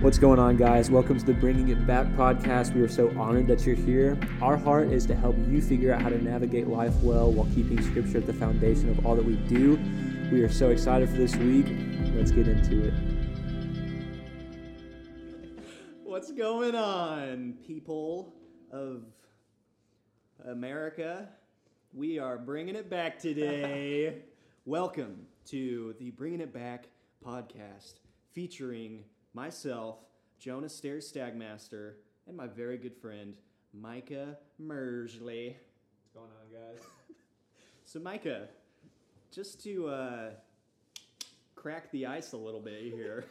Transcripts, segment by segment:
What's going on, guys? Welcome to the Bringing It Back podcast. We are so honored that you're here. Our heart is to help you figure out how to navigate life well while keeping Scripture at the foundation of all that we do. We are so excited for this week. Let's get into it. What's going on, people of America? We are bringing it back today. Welcome to the Bringing It Back podcast featuring myself, Jonas Stairs Stagmaster, and my very good friend, Micah Mersley. What's going on, guys? So, Micah, just to uh, crack the ice a little bit here,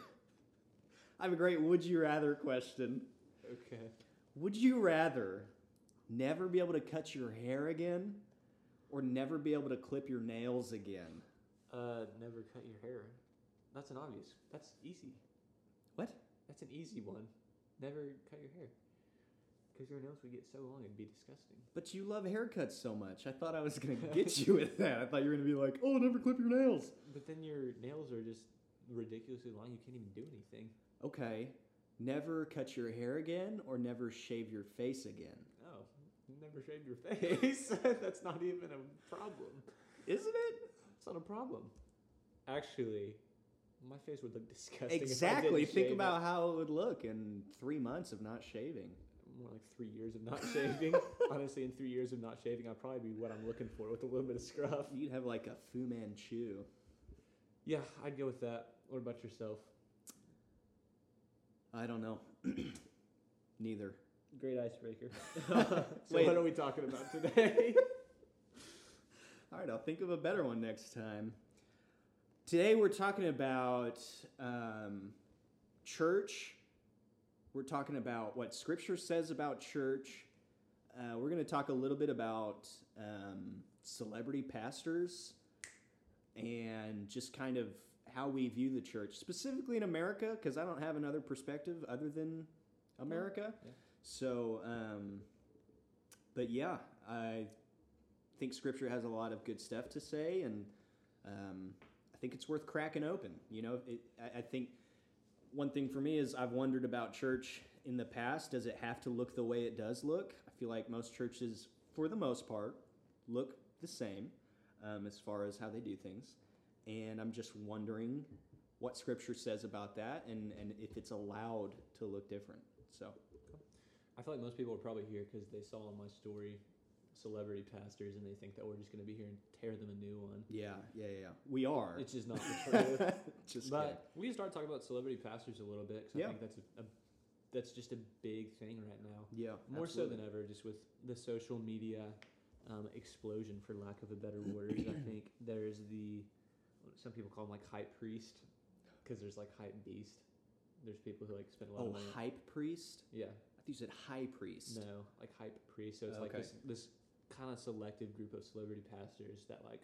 I have a great would you rather question. Okay. Would you rather never be able to cut your hair again or never be able to clip your nails again? Uh, never cut your hair. That's an obvious. That's easy. What? That's an easy one. Never cut your hair. Because your nails would get so long it'd be disgusting. But you love haircuts so much. I thought I was going to get you with that. I thought you were going to be like, oh, never clip your nails. But then your nails are just ridiculously long. You can't even do anything. Okay. Never cut your hair again or never shave your face again? Oh, never shave your face. That's not even a problem. Isn't it? It's not a problem. Actually, my face would look disgusting. if I Exactly. didn't Think shave about it. how it would look in three months of not shaving. more like three years of not shaving. Honestly, in three years of not shaving, I'd probably be what I'm looking for with a little bit of scruff. You'd have like a Fu Manchu. Yeah, I'd go with that. What about yourself? I don't know. Neither. Great icebreaker. so Wait. what are we talking about today? All right, I'll think of a better one next time. Today we're talking about um, church. We're talking about what Scripture says about church. Uh, we're going to talk a little bit about um, celebrity pastors and just kind of how we view the church, specifically in America, because I don't have another perspective other than America. Yeah. So, um, but yeah, I think Scripture has a lot of good stuff to say, and um, think it's worth cracking open. You know, it, I, I think one thing for me is I've wondered about church in the past. Does it have to look the way it does look? I feel like most churches, for the most part, look the same um, as far as how they do things, and I'm just wondering what Scripture says about that, and and if it's allowed to look different. So. I feel like most people are probably here because they saw my story celebrity pastors and they think that we're just going to be here and tear them a new one. Yeah, yeah, yeah. yeah. We are. It's just not the truth. just but we can start talking about celebrity pastors a little bit because Yeah. I think that's a, a that's just a big thing right now. yeah, More so than ever, just with the social media um, explosion, for lack of a better word. I think there's the some people call them like hype priest because there's like hype beast. There's people who like spend a lot Oh, of money. hype priest. Yeah, I think you said high priest. no, like hype priest. So it's like this this kind of selective group of celebrity pastors that like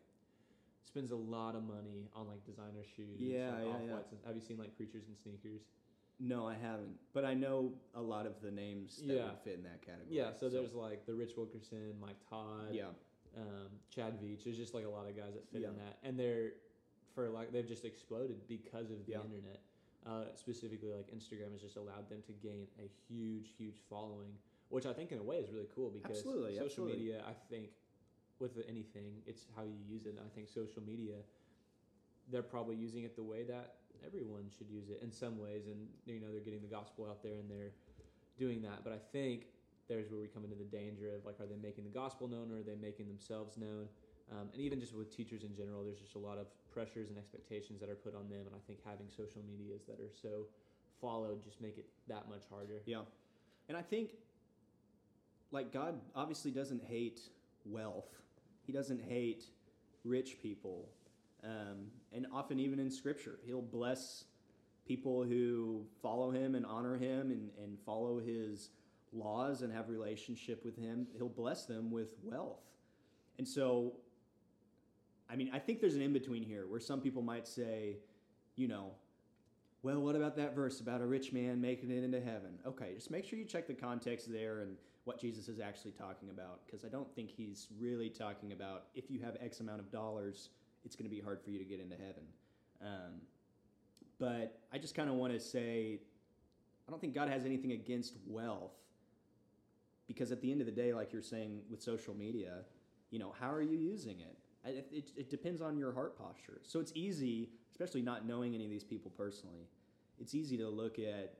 spends a lot of money on like designer shoes. Yeah, like yeah, yeah. And- Have you seen like preachers and sneakers? No, I haven't. But I know a lot of the names that Yeah. would fit in that category. Yeah. So, there's like the Rich Wilkerson, Mike Todd. yeah, um, Chad Veach. There's just like a lot of guys that fit Yeah. in that, and they're for like they've just exploded because of the Yeah. internet. Uh, specifically, like Instagram has just allowed them to gain a huge, huge following, which I think in a way is really cool because Absolutely, social absolutely. media. I think with anything, it's how you use it. And I think social media, they're probably using it the way that everyone should use it in some ways, and you know they're getting the gospel out there and they're doing that. But I think there's where we come into the danger of like, are they making the gospel known or are they making themselves known? Um, and even just with teachers in general, there's just a lot of pressures and expectations that are put on them. And I think having social medias that are so followed just make it that much harder. yeah. And I think, like God obviously doesn't hate wealth. He doesn't hate rich people, um, and often even in Scripture, He'll bless people who follow Him and honor Him and, and follow His laws and have relationship with Him. He'll bless them with wealth, and so I mean, I think there's an in between here where some people might say, you know, well, what about that verse about a rich man making it into heaven? Okay, just make sure you check the context there and what Jesus is actually talking about, because I don't think he's really talking about if you have X amount of dollars, it's going to be hard for you to get into heaven. Um, but I just kind of want to say I don't think God has anything against wealth because at the end of the day, like you're saying with social media, you know, how are you using it? It, it, it depends on your heart posture. So it's easy, especially not knowing any of these people personally, it's easy to look at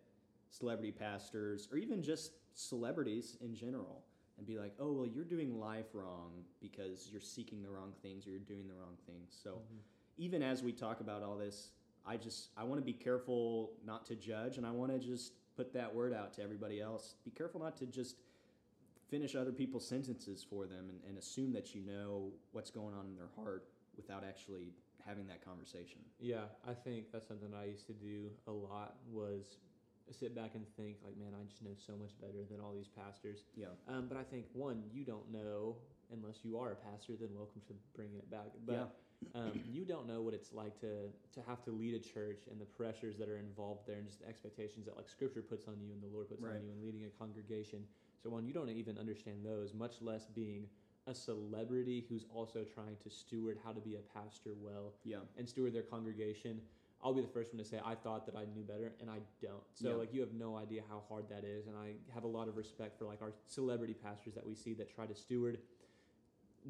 celebrity pastors or even just celebrities in general and be like, oh, well, you're doing life wrong because you're seeking the wrong things or you're doing the wrong things. So Mhm. even as we talk about all this, I just I want to be careful not to judge, and I want to just put that word out to everybody else. Be careful not to just finish other people's sentences for them and, and assume that you know what's going on in their heart without actually having that conversation. Yeah, I think that's something I used to do a lot was sit back and think like, man, I just know so much better than all these pastors. Yeah. Um, but I think one, you don't know unless you are a pastor. Then welcome to bringing it back. But um, you don't know what it's like to to have to lead a church and the pressures that are involved there, and just the expectations that like Scripture puts on you and the Lord puts Right. on you in leading a congregation. So one, you don't even understand those, much less being a celebrity who's also trying to steward how to be a pastor well Yeah. and steward their congregation. I'll be the first one to say I thought that I knew better and I don't. So Yeah. like you have no idea how hard that is and I have a lot of respect for like our celebrity pastors that we see that try to steward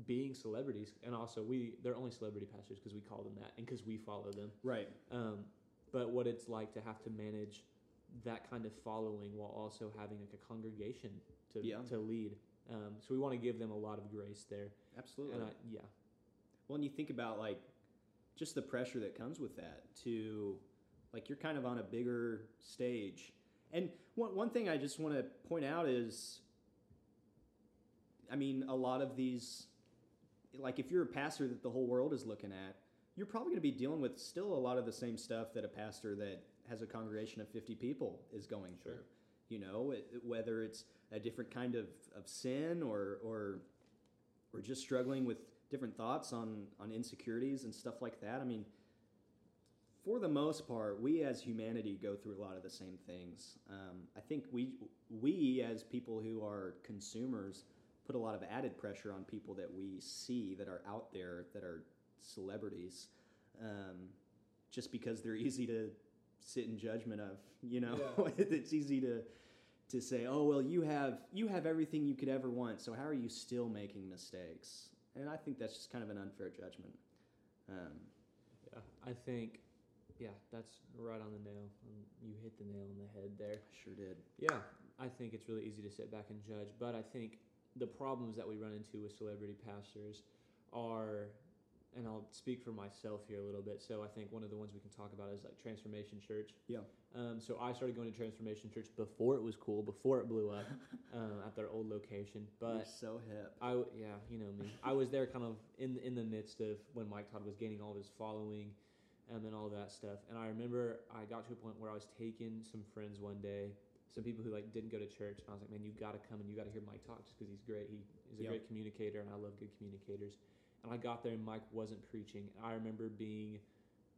being celebrities and also we they're only celebrity pastors because we call them that and because we follow them. Right. Um, but what it's like to have to manage that kind of following while also having like a congregation to Yeah. to lead. Um, so we want to give them a lot of grace there. Absolutely. And I, yeah. Well, and you think about like just the pressure that comes with that to like you're kind of on a bigger stage. And one one thing I just want to point out is I mean, a lot of these like if you're a pastor that the whole world is looking at, you're probably going to be dealing with still a lot of the same stuff that a pastor that has a congregation of 50 people is going Sure. through. You know, whether it's a different kind of, of sin or or or just struggling with different thoughts on on insecurities and stuff like that. I mean, for the most part, we as humanity go through a lot of the same things. Um, I think we we as people who are consumers put a lot of added pressure on people that we see that are out there that are celebrities, um, just because they're easy to sit in judgment of. You know, it's easy to to say, "Oh well, you have you have everything you could ever want. So how are you still making mistakes?" And I think that's just kind of an unfair judgment. Um, Yeah, I think, yeah, that's right on the nail. Um, You hit the nail on the head there. I sure did. Yeah, I think it's really easy to sit back and judge, but I think the problems that we run into with celebrity pastors are, and I'll speak for myself here a little bit. So I think one of the ones we can talk about is like Transformation Church. Yeah. Um, so I started going to Transformation Church before it was cool, before it blew up, um, at their old location. You're But so hip. I yeah, you know me. I was there kind of in in the midst of when Mike Todd was gaining all of his following, and then all that stuff. And I remember I got to a point where I was taking some friends one day, some people who like didn't go to church, and I was like, man, you got to come and you got to hear Mike talk just because he's great. He is a Yep. great communicator, and I love good communicators. And I got there and Mike wasn't preaching. And I remember being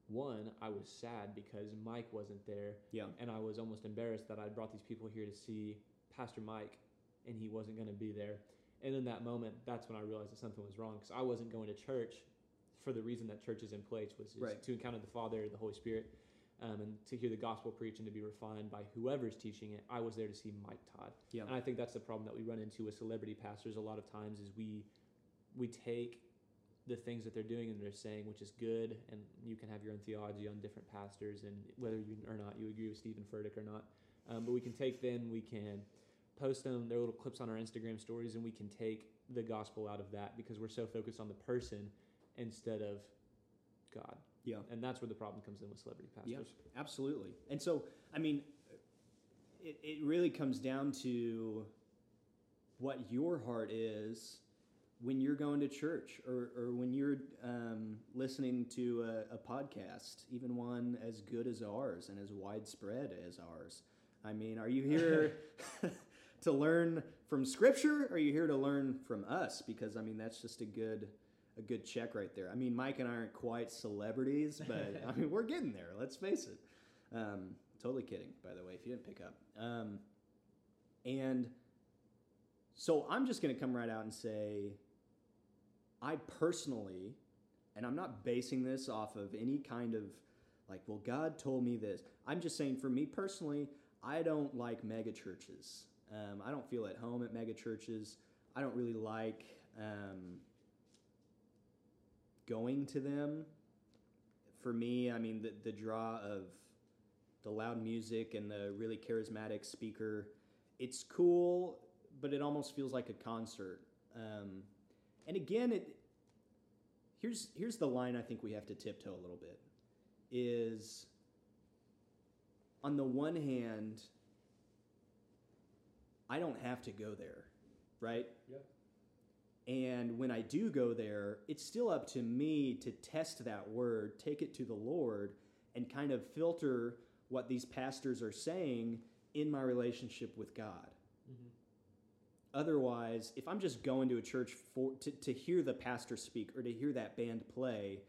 one, I was sad because Mike wasn't there Yeah. and I was almost embarrassed that I brought these people here to see Pastor Mike, and he wasn't going to be there. And in that moment, that's when I realized that something was wrong because I wasn't going to church for the reason that church is in place, was is Right. to encounter the Father, the Holy Spirit, um, and to hear the gospel preached and to be refined by whoever's teaching it. I was there to see Mike Todd, Yeah. and I think that's the problem that we run into with celebrity pastors a lot of times is we we take the things that they're doing and they're saying, which is good, and you can have your own theology on different pastors and whether you or not you agree with Stephen Furtick or not. Um, but we can take them, we can post them, their little clips on our Instagram stories, and we can take the gospel out of that because we're so focused on the person instead of God. Yeah. And that's where the problem comes in with celebrity pastors. Yeah. Absolutely. And so, I mean, it, it really comes down to what your heart is when you're going to church or, or when you're um, listening to a, a podcast, even one as good as ours and as widespread as ours. I mean, are you here to learn from Scripture? Or are you here to learn from us? Because I mean, that's just a good a good check right there. I mean, Mike and I aren't quite celebrities, but I mean, we're getting there. Let's face it. Um, totally kidding, by the way, if you didn't pick up. Um, and so I'm just going to come right out and say, I personally, and I'm not basing this off of any kind of like, well, God told me this. I'm just saying, for me personally, I don't like mega churches. Um, I don't feel at home at mega churches. I don't really like um, going to them. For me, I mean, the, the draw of the loud music and the really charismatic speaker, it's cool, but it almost feels like a concert. Um, and again, it here's here's the line I think we have to tiptoe a little bit is on the one hand, I don't have to go there, right? Yeah. And when I do go there, it's still up to me to test that word, take it to the Lord, and kind of filter what these pastors are saying in my relationship with God. Otherwise, if I'm just going to a church for to, to hear the pastor speak or to hear that band play,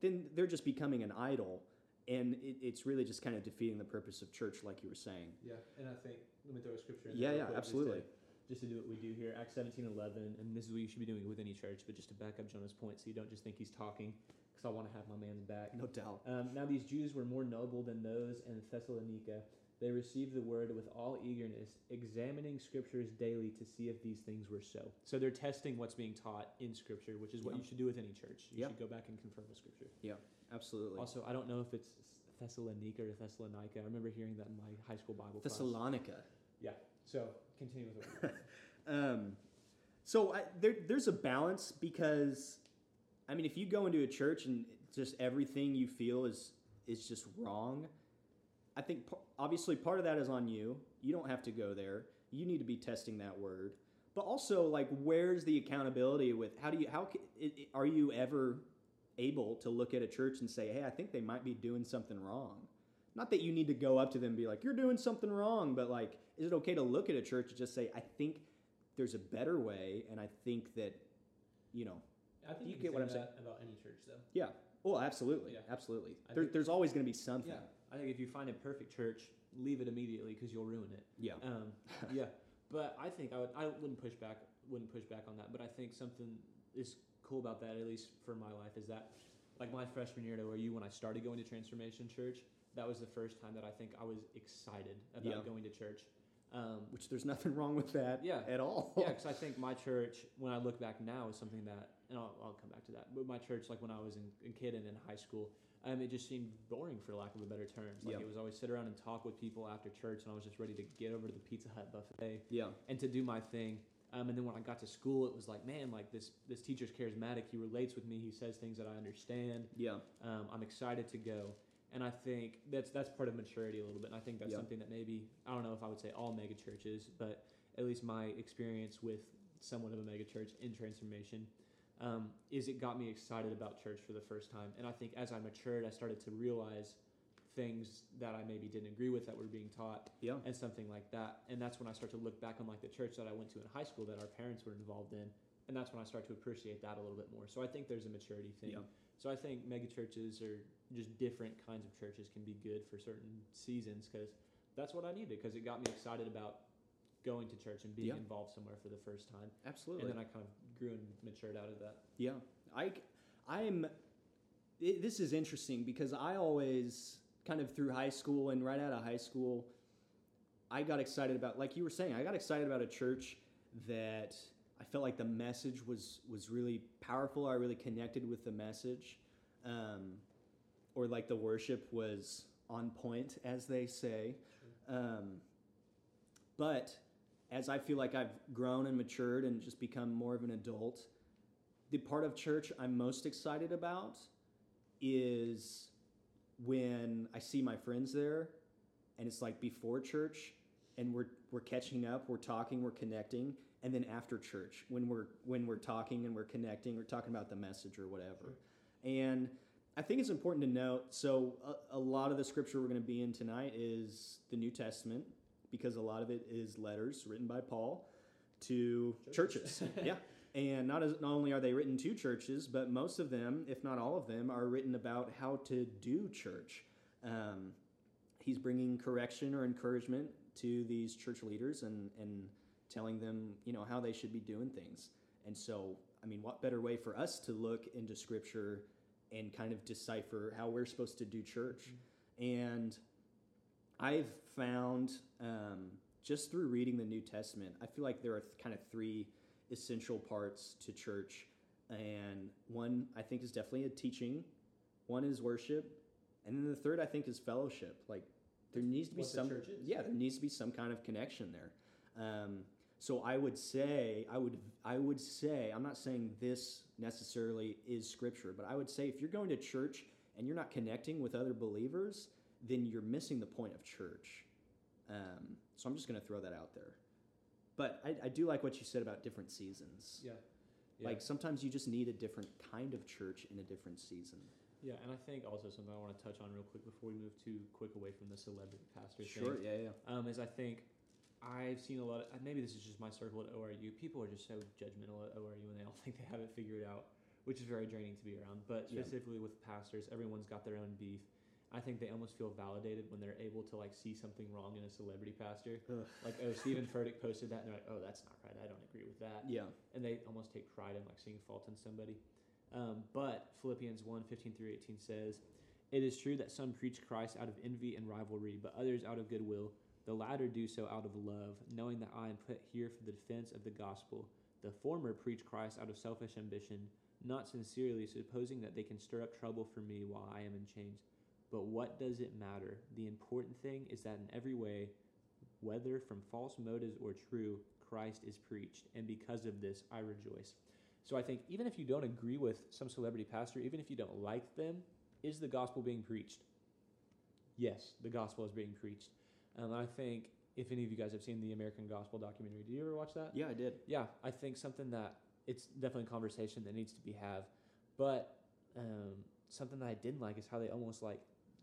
then they're just becoming an idol, and it, it's really just kind of defeating the purpose of church, like you were saying. Yeah, and I think let me throw a scripture in. Yeah, yeah, just absolutely. to- Just to, do what we do here, Acts seventeen eleven, and this is what you should be doing with any church. But just to back up Jonah's point, so you don't just think he's talking, because I want to have my man's back. No doubt. Um, now these Jews were more noble than those in Thessalonica. They received the word with all eagerness, examining scriptures daily to see if these things were so. So they're testing what's being taught in scripture, which is what Yeah. you should do with any church. You Yeah. should go back and confirm with scripture. Yeah, absolutely. Also, I don't know if it's Thessalonica or Thessalonica. I remember hearing that in my high school Bible class. Thessalonica. Yeah, so continue with what Um, so I, there, there's a balance because, I mean, if you go into a church and just everything you feel is is just wrong, I think p- obviously part of that is on you. You don't have to go there. You need to be testing that word. But also, like, where's the accountability with how do you how ca- i- i- are you ever able to look at a church and say, hey, I think they might be doing something wrong? Not that you need to go up to them and be like, you're doing something wrong, but like, is it okay to look at a church and just say, I think there's a better way, and I think that, you know, I think You you, get what I'm that about any church, though. yeah. Well, absolutely, Yeah. absolutely. There, there's always going to be something. Yeah, I think if you find a perfect church, leave it immediately because you'll ruin it. Yeah. Um, yeah, but I think I would. I wouldn't push back. Wouldn't push back on that. But I think something is cool about that, at least for my life, is that like my freshman year at ORU, when I started going to Transformation Church, that was the first time that I think I was excited about Yeah. going to church. Um, Which there's nothing wrong with that. Yeah. At all. yeah, because I think my church, when I look back now, is something that, and I'll, I'll come back to that. But my church, like when I was in, in kid and in high school, um, it just seemed boring for lack of a better term. Like Yeah. it was always sit around and talk with people after church, and I was just ready to get over to the Pizza Hut buffet Yeah. and to do my thing. Um, and then when I got to school, it was like, man, like this this teacher's charismatic. He relates with me. He says things that I understand. Yeah. Um, I'm excited to go, and I think that's that's part of maturity a little bit. And I think that's Yeah. something that maybe I don't know if I would say all mega churches, but at least my experience with somewhat of a mega church in transformation um, is it got me excited about church for the first time. And I think as I matured, I started to realize things that I maybe didn't agree with that were being taught Yeah. and something like that. And that's when I start to look back on like the church that I went to in high school that our parents were involved in. And that's when I start to appreciate that a little bit more. So I think there's a maturity thing. Yeah. So I think mega churches or just different kinds of churches can be good for certain seasons because that's what I needed because it got me excited about going to church and being Yeah. involved somewhere for the first time. Absolutely. And then I kind of grew and matured out of that. Yeah, I, I'm. It, this is interesting because I always kind of through high school and right out of high school, I got excited about, like you were saying, I got excited about a church that I felt like the message was was really powerful. I really connected with the message, um, or like the worship was on point, as they say. Um, but as I feel like I've grown and matured and just become more of an adult, the part of church I'm most excited about is when I see my friends there and it's like before church and we're we're catching up, we're talking, we're connecting, and then after church when we're when we're talking and we're connecting, we're talking about the message or whatever. And I think it's important to note so a, a lot of the scripture we're going to be in tonight is the New Testament because a lot of it is letters written by Paul to churches. yeah. And not as not only are they written to churches, but most of them, if not all of them, are written about how to do church. Um, he's bringing correction or encouragement to these church leaders and and telling them, you know, how they should be doing things. And so, I mean, what better way for us to look into Scripture and kind of decipher how we're supposed to do church? And I've found um, just through reading the New Testament, I feel like there are kind of three essential parts to church. And one I think is definitely a teaching, one is worship, and then the third I think is fellowship. Like there needs to be What some is. yeah, there needs to be some kind of connection there. Um, so I would say I would I would say I'm not saying this necessarily is scripture, but I would say if you're going to church and you're not connecting with other believers, then you're missing the point of church. Um, so I'm just going to throw that out there. But I, I do like what you said about different seasons. Yeah. Like sometimes you just need a different kind of church in a different season. Yeah, and I think also something I want to touch on real quick before we move too quick away from the celebrity pastor Sure. thing. Yeah. Yeah. Um, is I think I've seen a lot. Of, maybe this is just my circle at ORU. People are just so judgmental at ORU, and they all think they have it figured out, which is very draining to be around. But Yeah. specifically with pastors, everyone's got their own beef. I think they almost feel validated when they're able to like see something wrong in a celebrity pastor. Ugh. Like, oh, Stephen Furtick posted that, and they're like, oh, that's not right. I don't agree with that Yeah. and they almost take pride in like seeing fault in somebody. Um, but Philippians 1 15 through 18 says, It is true that some preach Christ out of envy and rivalry, but others out of goodwill. The latter do so out of love, knowing that I am put here for the defense of the gospel. The former preach Christ out of selfish ambition, not sincerely, supposing that they can stir up trouble for me while I am in chains. But what does it matter? The important thing is that in every way, whether from false motives or true, Christ is preached, and because of this, I rejoice. So I think even if you don't agree with some celebrity pastor, even if you don't like them, is the gospel being preached? Yes, the gospel is being preached. And I think if any of you guys have seen the American Gospel documentary, did you ever watch that? Yeah. I did. Yeah, I think something that it's definitely a conversation that needs to be have, but um, something that I didn't like is how they almost like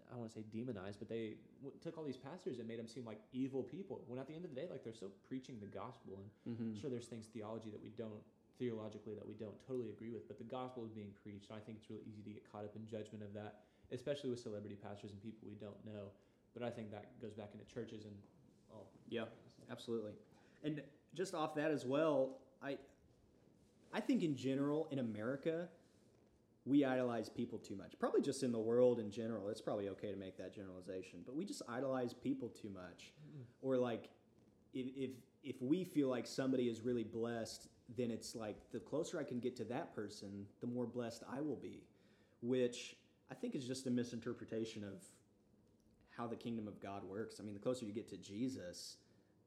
I don't want to say demonized, but they w- took all these pastors and made them seem like evil people. When at the end of the day, like they're still preaching the gospel, and Mm-hmm. sure, there's things theology that we don't theologically that we don't totally agree with, but the gospel is being preached. And I think it's really easy to get caught up in judgment of that, especially with celebrity pastors and people we don't know. But I think that goes back into churches and all. Yeah. Absolutely. And just off that as well, I I think in general in America we idolize people too much. Probably just in the world in general. It's probably okay to make that generalization, but we just idolize people too much. Mm-hmm. Or like if if if we feel like somebody is really blessed, then it's like the closer I can get to that person, the more blessed I will be, which I think is just a misinterpretation of how the kingdom of God works. I mean, the closer you get to Jesus,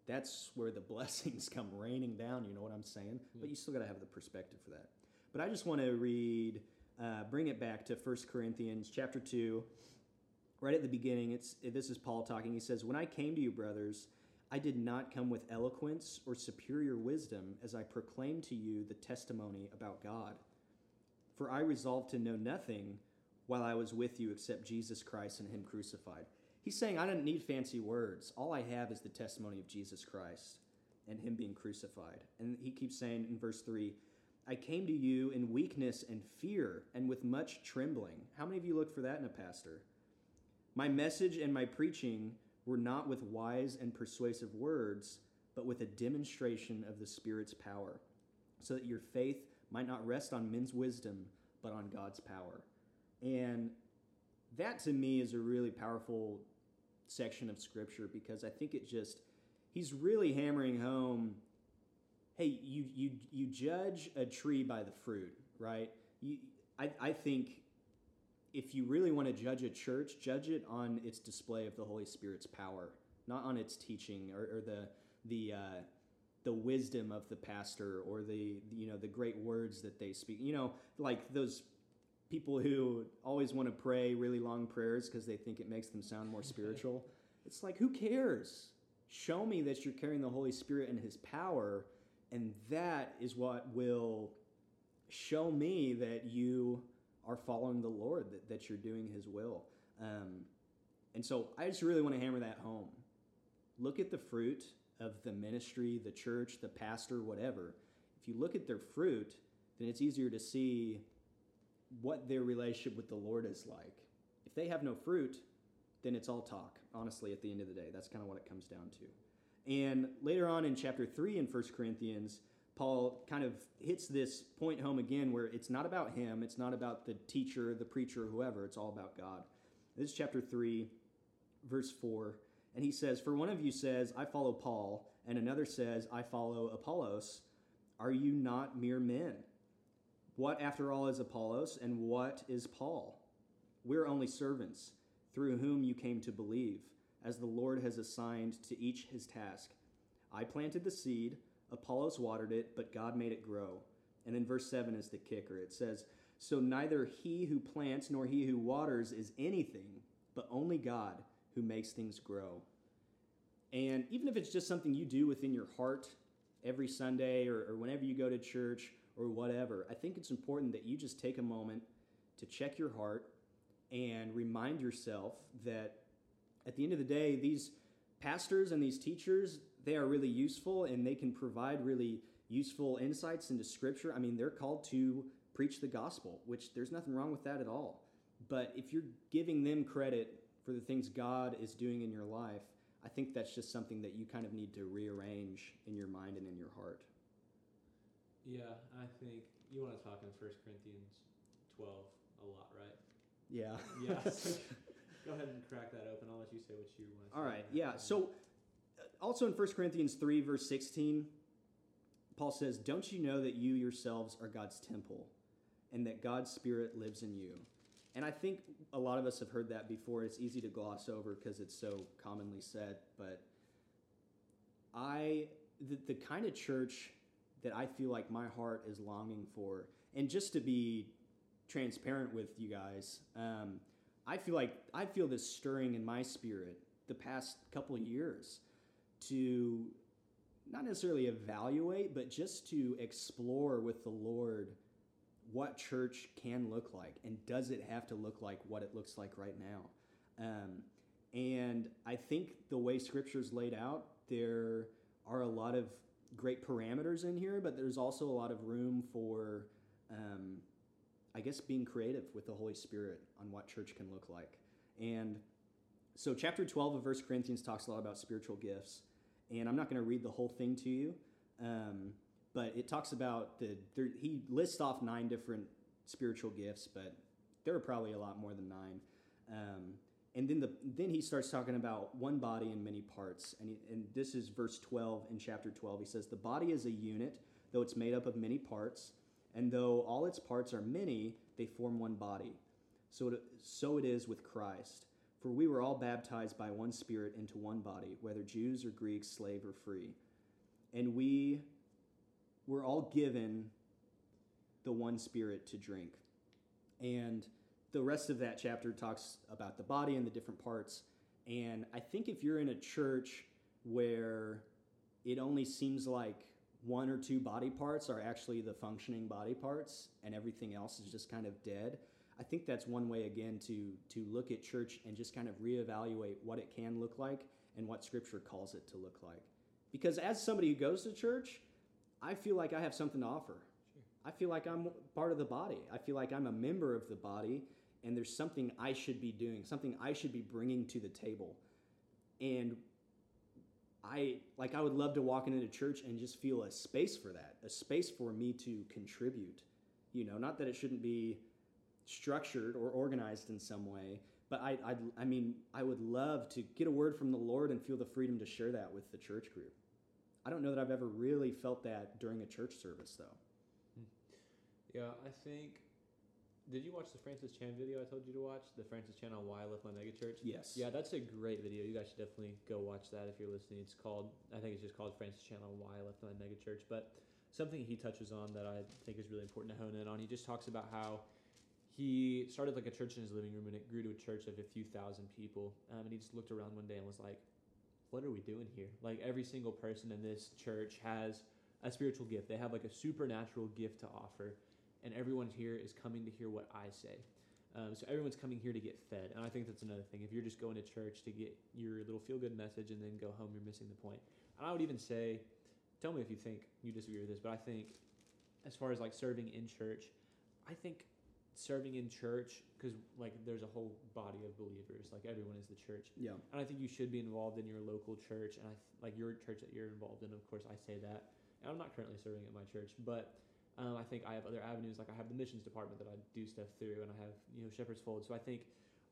that's where the blessings come raining down. You know what I'm saying? But mm. you still got to have the perspective for that. But I just want to read, uh, bring it back to 1 Corinthians chapter 2. Right at the beginning, it's this is Paul talking. He says, When I came to you, brothers, I did not come with eloquence or superior wisdom as I proclaimed to you the testimony about God. For I resolved to know nothing while I was with you except Jesus Christ and Him crucified. He's saying, I don't need fancy words. All I have is the testimony of Jesus Christ and Him being crucified. And he keeps saying in verse 3 I came to you in weakness and fear and with much trembling. How many of you look for that in a pastor? My message and my preaching were not with wise and persuasive words, but with a demonstration of the Spirit's power, so that your faith might not rest on men's wisdom, but on God's power. And that to me is a really powerful section of Scripture because I think it just, he's really hammering home hey, you, you, you judge a tree by the fruit, right? You, I, I think if you really want to judge a church, judge it on its display of the Holy Spirit's power, not on its teaching or, or the the uh, the wisdom of the pastor or the you know the great words that they speak. You know, like those people who always want to pray really long prayers because they think it makes them sound more spiritual. It's like who cares? Show me that you're carrying the Holy Spirit and His power, and that is what will show me that you are following the Lord, that, that you're doing His will. Um, and so I just really want to hammer that home. Look at the fruit of the ministry, the church, the pastor, whatever. If you look at their fruit, then it's easier to see what their relationship with the Lord is like. If they have no fruit, then it's all talk, honestly, at the end of the day. That's kind of what it comes down to. And later on in chapter 3 in 1 Corinthians, Paul kind of hits this point home again where it's not about him, it's not about the teacher, the preacher, whoever, it's all about God. This is chapter 3, verse 4. And he says, For one of you says, I follow Paul, and another says, I follow Apollos. Are you not mere men? What, after all, is Apollos, and what is Paul? We're only servants, through whom you came to believe, as the Lord has assigned to each his task. I planted the seed, Apollos watered it, but God made it grow. And then verse 7 is the kicker. It says, So neither he who plants nor he who waters is anything, but only God who makes things grow. And even if it's just something you do within your heart every Sunday or, or whenever you go to church or whatever, I think it's important that you just take a moment to check your heart and remind yourself that at the end of the day, these pastors and these teachers, they are really useful and they can provide really useful insights into scripture. I mean, they're called to preach the gospel, which there's nothing wrong with that at all. But if you're giving them credit for the things God is doing in your life, I think that's just something that you kind of need to rearrange in your mind and in your heart. Yeah, I think you want to talk in 1 Corinthians 12 a lot, right? Yeah. Yeah. Go ahead and crack that open. I'll let you say what you want to. All right. Yeah. So uh, also in 1 Corinthians 3 verse 16, Paul says, "Don't you know that you yourselves are God's temple and that God's spirit lives in you?" And I think a lot of us have heard that before. It's easy to gloss over because it's so commonly said, but I the, the kind of church that I feel like my heart is longing for, and just to be transparent with you guys, um, I feel like I feel this stirring in my spirit the past couple years to not necessarily evaluate, but just to explore with the Lord what church can look like and does it have to look like what it looks like right now. Um, and I think the way Scripture's laid out, there are a lot of great parameters in here, but there's also a lot of room for, um, I guess, being creative with the Holy Spirit on what church can look like. And so, chapter 12 of 1 Corinthians talks a lot about spiritual gifts. And I'm not going to read the whole thing to you, um, but it talks about the, there, he lists off nine different spiritual gifts, but there are probably a lot more than nine. Um, and then the then he starts talking about one body in many parts and, he, and this is verse 12 in chapter 12 he says the body is a unit though it's made up of many parts and though all its parts are many they form one body. So it, so it is with christ. For we were all baptized by one spirit into one body whether jews or greeks slave or free. And we were all given the one spirit to drink. And the rest of that chapter talks about the body and the different parts. And I think if you're in a church where it only seems like one or two body parts are actually the functioning body parts and everything else is just kind of dead, I think that's one way again to to look at church and just kind of reevaluate what it can look like and what scripture calls it to look like. Because as somebody who goes to church, I feel like I have something to offer. I feel like I'm part of the body. I feel like I'm a member of the body and there's something I should be doing, something I should be bringing to the table. And I like I would love to walk into church and just feel a space for that, a space for me to contribute. You know, not that it shouldn't be structured or organized in some way, but I I I mean, I would love to get a word from the Lord and feel the freedom to share that with the church group. I don't know that I've ever really felt that during a church service though. Hmm. Yeah, I think did you watch the Francis Chan video I told you to watch? The Francis Chan on why I left my megachurch? Yes. Yeah, that's a great video. You guys should definitely go watch that if you're listening. It's called, I think it's just called Francis Chan on why I left my megachurch. But something he touches on that I think is really important to hone in on, he just talks about how he started like a church in his living room and it grew to a church of a few thousand people. Um, and he just looked around one day and was like, what are we doing here? Like every single person in this church has a spiritual gift. They have like a supernatural gift to offer and everyone here is coming to hear what I say. Um, so everyone's coming here to get fed, and I think that's another thing. If you're just going to church to get your little feel good message and then go home, you're missing the point. And I would even say, tell me if you think you disagree with this, but I think as far as like serving in church, I think serving in church because like there's a whole body of believers, like everyone is the church. Yeah. And I think you should be involved in your local church, and I th- like your church that you're involved in. Of course, I say that. And I'm not currently serving at my church, but um, I think I have other avenues, like I have the missions department that I do stuff through, and I have you know Shepherd's Fold. So I think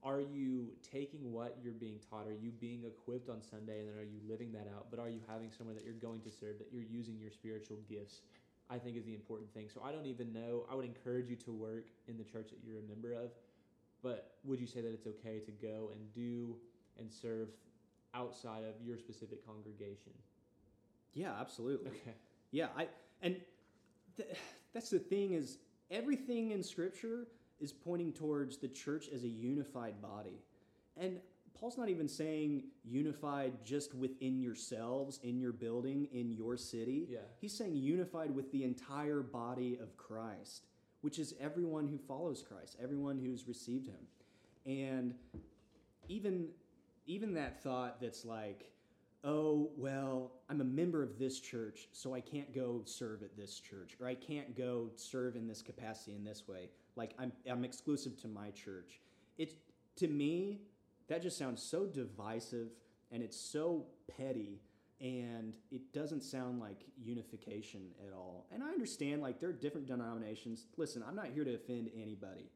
are you taking what you're being taught? Are you being equipped on Sunday and then are you living that out? But are you having somewhere that you're going to serve, that you're using your spiritual gifts? I think is the important thing. So I don't even know. I would encourage you to work in the church that you're a member of, but would you say that it's okay to go and do and serve outside of your specific congregation? Yeah, absolutely. Okay. Yeah, I and th- that's the thing is everything in Scripture is pointing towards the church as a unified body, and Paul's not even saying unified just within yourselves, in your building, in your city. Yeah. He's saying unified with the entire body of Christ, which is everyone who follows Christ, everyone who's received him. And even even that thought that's like, oh, well, I'm a member of this church, so I can't go serve at this church, or I can't go serve in this capacity in this way. Like I'm I'm exclusive to my church. It's to me, that just sounds so divisive and it's so petty and it doesn't sound like unification at all. And I understand like there are different denominations. Listen, I'm not here to offend anybody,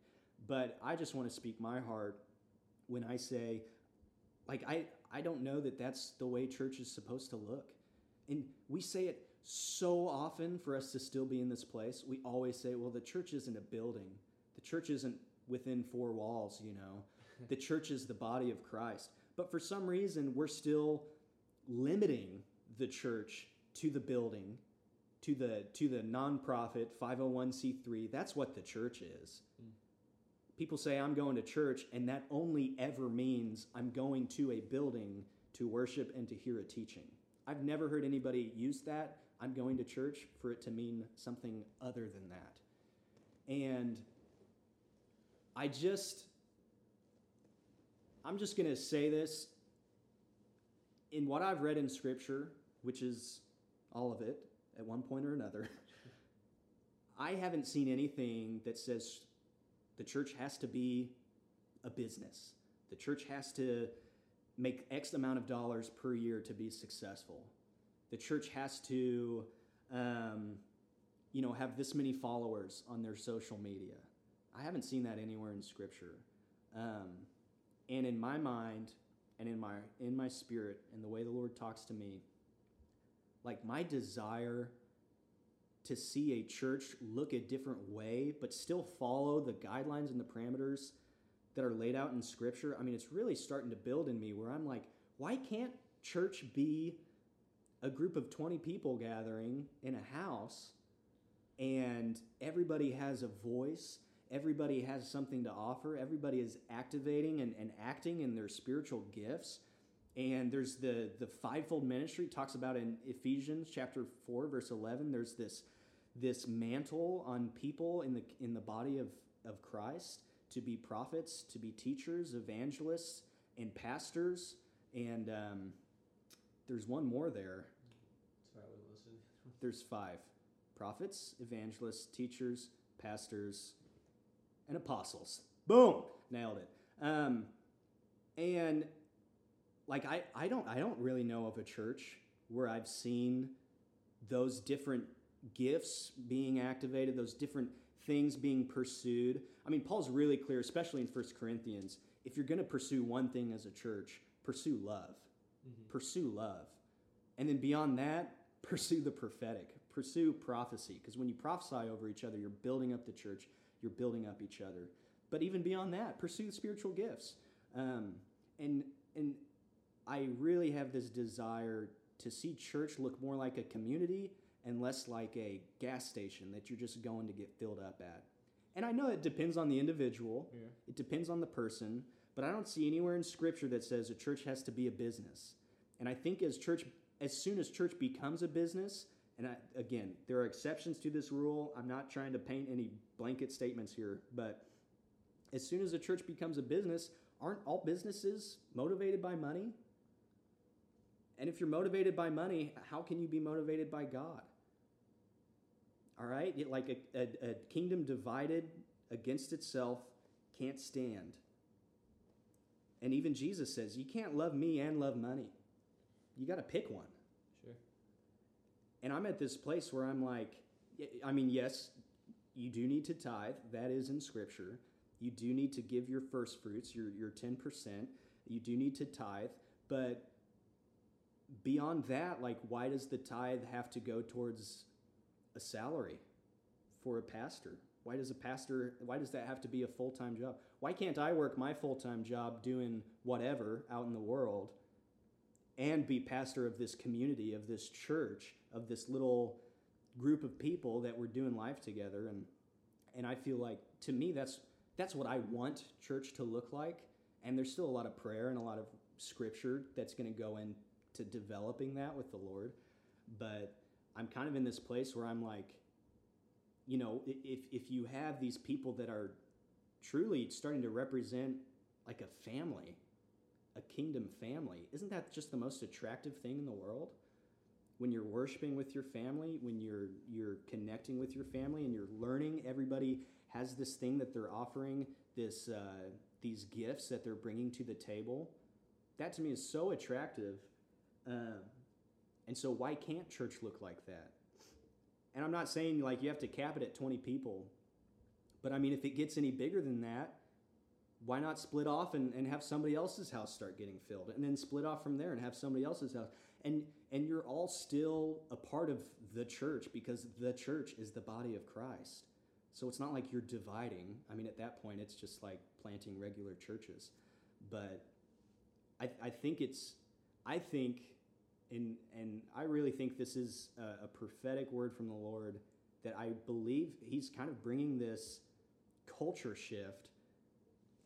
but I just want to speak my heart when I say like I I don't know that that's the way church is supposed to look. And we say it so often for us to still be in this place. We always say, well, the church isn't a building. The church isn't within four walls, you know. the church is the body of Christ. But for some reason, we're still limiting the church to the building, to the to the nonprofit 501c3. That's what the church is. Mm. People say I'm going to church and that only ever means I'm going to a building to worship and to hear a teaching. I've never heard anybody use that I'm going to church for it to mean something other than that. And I just I'm just going to say this in what I've read in scripture, which is all of it at one point or another. I haven't seen anything that says the church has to be a business. The church has to make X amount of dollars per year to be successful. The church has to, um, you know, have this many followers on their social media. I haven't seen that anywhere in Scripture. Um, and in my mind, and in my in my spirit, and the way the Lord talks to me, like my desire to see a church look a different way, but still follow the guidelines and the parameters that are laid out in Scripture, I mean, it's really starting to build in me where I'm like, why can't church be a group of 20 people gathering in a house and everybody has a voice? Everybody has something to offer. Everybody is activating and, and acting in their spiritual gifts. And there's the, the fivefold ministry talks about in Ephesians chapter 4, verse 11. There's this, this mantle on people in the, in the body of, of Christ to be prophets, to be teachers, evangelists, and pastors. And um, there's one more there. Sorry, I wasn't listening. There's five prophets, evangelists, teachers, pastors, and apostles. Boom, nailed it. Um, and like I, I don't I don't really know of a church where I've seen those different gifts being activated, those different things being pursued. I mean, Paul's really clear, especially in First Corinthians. If you're going to pursue one thing as a church, pursue love. Pursue love. And then beyond that, pursue the prophetic, pursue prophecy. Because when you prophesy over each other, you're building up the church, you're building up each other. But even beyond that, pursue spiritual gifts. Um, and and I really have this desire to see church look more like a community and less like a gas station that you're just going to get filled up at. And I know it depends on the individual, Yeah. it depends on the person, but I don't see anywhere in scripture that says a church has to be a business. And I think as church as soon as church becomes a business, and I, again, there are exceptions to this rule. I'm not trying to paint any blanket statements here, but as soon as a church becomes a business, aren't all businesses motivated by money? And if you're motivated by money, how can you be motivated by God? All right? Like a, a, a kingdom divided against itself can't stand. And even Jesus says, you can't love me and love money. You got to pick one. Sure. And I'm at this place where I'm like, I mean, yes, you do need to tithe. That is in Scripture. You do need to give your first fruits, your, your 10%. You do need to tithe. But beyond that, like, why does the tithe have to go towards a salary for a pastor? Why does a pastor, why does that have to be a full time job? Why can't I work my full time job doing whatever out in the world and be pastor of this community, of this church, of this little group of people that we're doing life together? And, and I feel like to me, that's, that's what I want church to look like. And there's still a lot of prayer and a lot of scripture that's going to go into developing that with the Lord. But I'm kind of in this place where I'm like, you know, if, if you have these people that are truly starting to represent like a family, a kingdom family, isn't that just the most attractive thing in the world? When you're worshiping with your family, when you're you're connecting with your family, and you're learning, everybody has this thing that they're offering, this uh, these gifts that they're bringing to the table. That to me is so attractive. Um, and so, why can't church look like that? And I'm not saying like you have to cap it at 20 people, but I mean, if it gets any bigger than that, why not split off and, and have somebody else's house start getting filled and then split off from there and have somebody else's house? And, and you're all still a part of the church because the church is the body of Christ. So it's not like you're dividing. I mean, at that point, it's just like planting regular churches. But I, I think it's, I think and and I really think this is a, a, prophetic word from the Lord that I believe He's kind of bringing this culture shift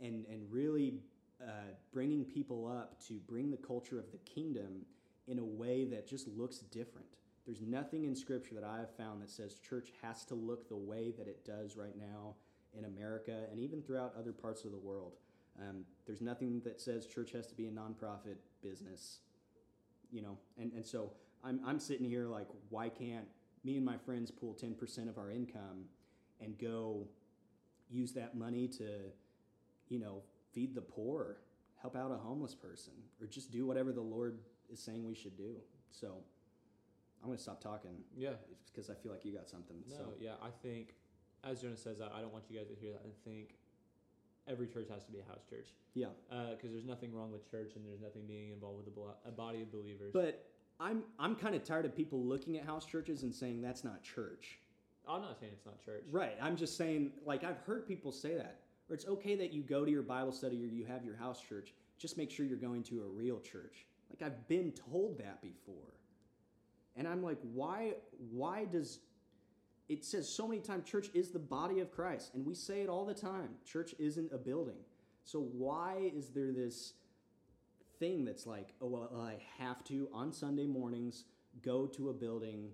and and really uh, bringing people up to bring the culture of the kingdom in a way that just looks different. There's nothing in Scripture that I have found that says church has to look the way that it does right now in America and even throughout other parts of the world. Um, there's nothing that says church has to be a nonprofit business you know, and, and so I'm, I'm sitting here like, why can't me and my friends pool 10% of our income and go use that money to, you know, feed the poor, help out a homeless person, or just do whatever the Lord is saying we should do. So I'm going to stop talking. Yeah. Because I feel like you got something. No, so. yeah, I think, as Jonah says, I don't want you guys to hear that and think every church has to be a house church. Yeah. Because uh, there's nothing wrong with church and there's nothing being involved with a, a body of believers. But I'm I'm kind of tired of people looking at house churches and saying that's not church. I'm not saying it's not church. Right. I'm just saying like I've heard people say that. Or it's okay that you go to your Bible study or you have your house church. Just make sure you're going to a real church. Like I've been told that before. And I'm like, why why does it says so many times church is the body of Christ, and we say it all the time. Church isn't a building. So why is there this thing that's like, oh well, I have to on Sunday mornings go to a building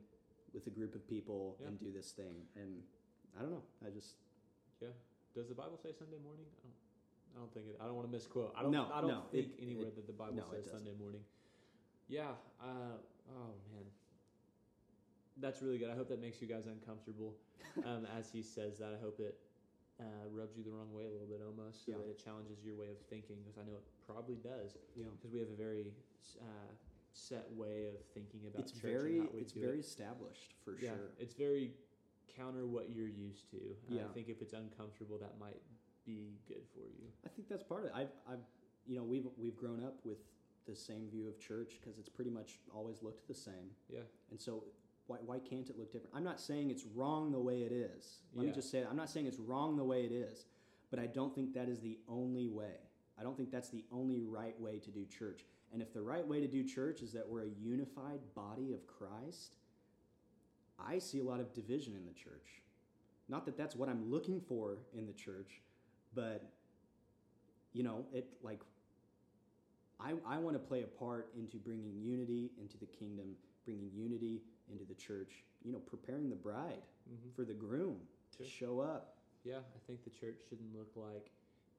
with a group of people yeah. and do this thing? And I don't know. I just yeah. Does the Bible say Sunday morning? I don't. I don't think it. I don't want to misquote. I don't. No, I don't no, think it, anywhere it, that the Bible no, says Sunday morning. Yeah. Uh, oh man that's really good. I hope that makes you guys uncomfortable um, as he says that. I hope it uh, rubs you the wrong way a little bit almost, so yeah. that it challenges your way of thinking, because I know it probably does. Yeah. Because we have a very uh, set way of thinking about it's church. Very, it's very it. established for yeah, sure. It's very counter what you're used to. Yeah. I think if it's uncomfortable, that might be good for you. I think that's part of it. I've, I've, you know, we've we've grown up with the same view of church because it's pretty much always looked the same. Yeah. And so why, why can't it look different? I'm not saying it's wrong the way it is. Let yeah. me just say that. I'm not saying it's wrong the way it is, but I don't think that is the only way. I don't think that's the only right way to do church. And if the right way to do church is that we're a unified body of Christ, I see a lot of division in the church. Not that that's what I'm looking for in the church, but you know, it like I, I want to play a part into bringing unity into the kingdom, bringing unity into the church, you know, preparing the bride mm-hmm. for the groom to show up. Yeah, I think the church shouldn't look like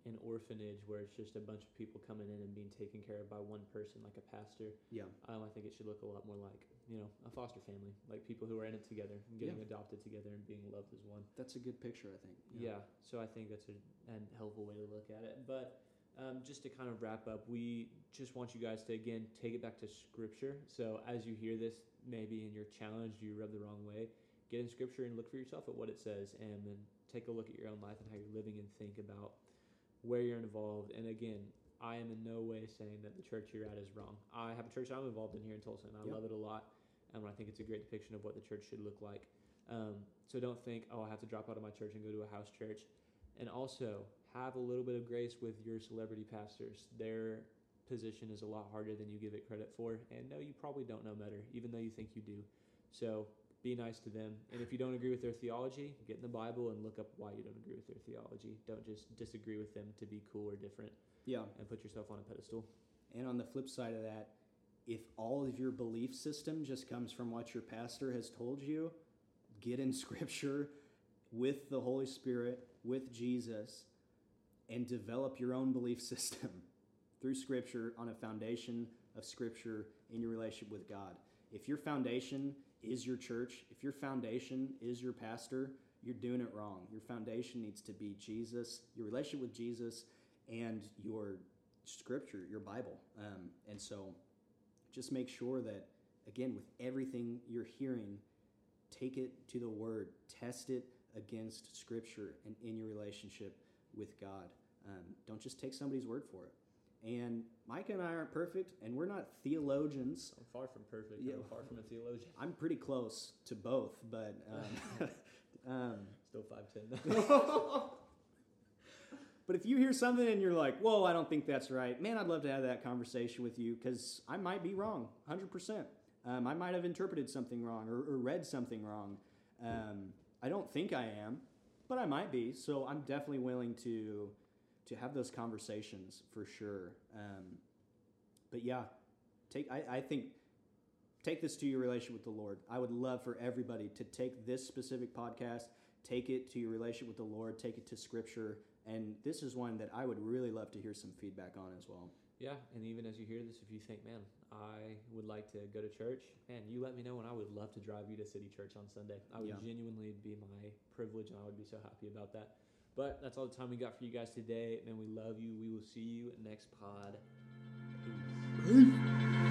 an orphanage where it's just a bunch of people coming in and being taken care of by one person, like a pastor. Yeah. Um, I think it should look a lot more like, you know, a foster family, like people who are in it together and getting yeah. adopted together and being loved as one. That's a good picture, I think. Yeah. yeah so I think that's a, a helpful way to look at it. But um, just to kind of wrap up, we just want you guys to again take it back to Scripture. So as you hear this, maybe in your challenge, you rub the wrong way, get in Scripture and look for yourself at what it says, and then take a look at your own life and how you're living and think about where you're involved. And again, I am in no way saying that the church you're at is wrong. I have a church I'm involved in here in Tulsa, and I Yep. love it a lot. And I think it's a great depiction of what the church should look like. Um, so don't think, oh, I have to drop out of my church and go to a house church. And also have a little bit of grace with your celebrity pastors. Their position is a lot harder than you give it credit for. And no, you probably don't know better, even though you think you do. So be nice to them. And if you don't agree with their theology, get in the Bible and look up why you don't agree with their theology. Don't just disagree with them to be cool or different Yeah. and put yourself on a pedestal. And on the flip side of that, if all of your belief system just comes from what your pastor has told you, get in scripture with the Holy Spirit, with Jesus, and develop your own belief system through scripture on a foundation of scripture in your relationship with God. If your foundation is your church, if your foundation is your pastor, you're doing it wrong. Your foundation needs to be Jesus, your relationship with Jesus, and your scripture, your Bible. Um, and so just make sure that, again, with everything you're hearing, take it to the Word, test it against Scripture and in your relationship with God. Um, don't just take somebody's word for it. And Mike and I aren't perfect, and we're not theologians. I'm far from perfect. Yeah. I'm far from a theologian. I'm pretty close to both, but um, um, Still 5'10. But if you hear something and you're like, whoa, I don't think that's right, man, I'd love to have that conversation with you because I might be wrong, 100%. Um, I might have interpreted something wrong or, or read something wrong. Um, I don't think I am, but I might be. So I'm definitely willing to to have those conversations for sure. Um, but yeah, take I, I think take this to your relationship with the Lord. I would love for everybody to take this specific podcast, take it to your relationship with the Lord, take it to Scripture, and this is one that I would really love to hear some feedback on as well. Yeah, and even as you hear this, if you think, man, I would like to go to church, and you let me know, and I would love to drive you to City Church on Sunday. I would Yeah. genuinely be my privilege, and I would be so happy about that. But that's all the time we got for you guys today, and we love you. We will see you next pod. Peace.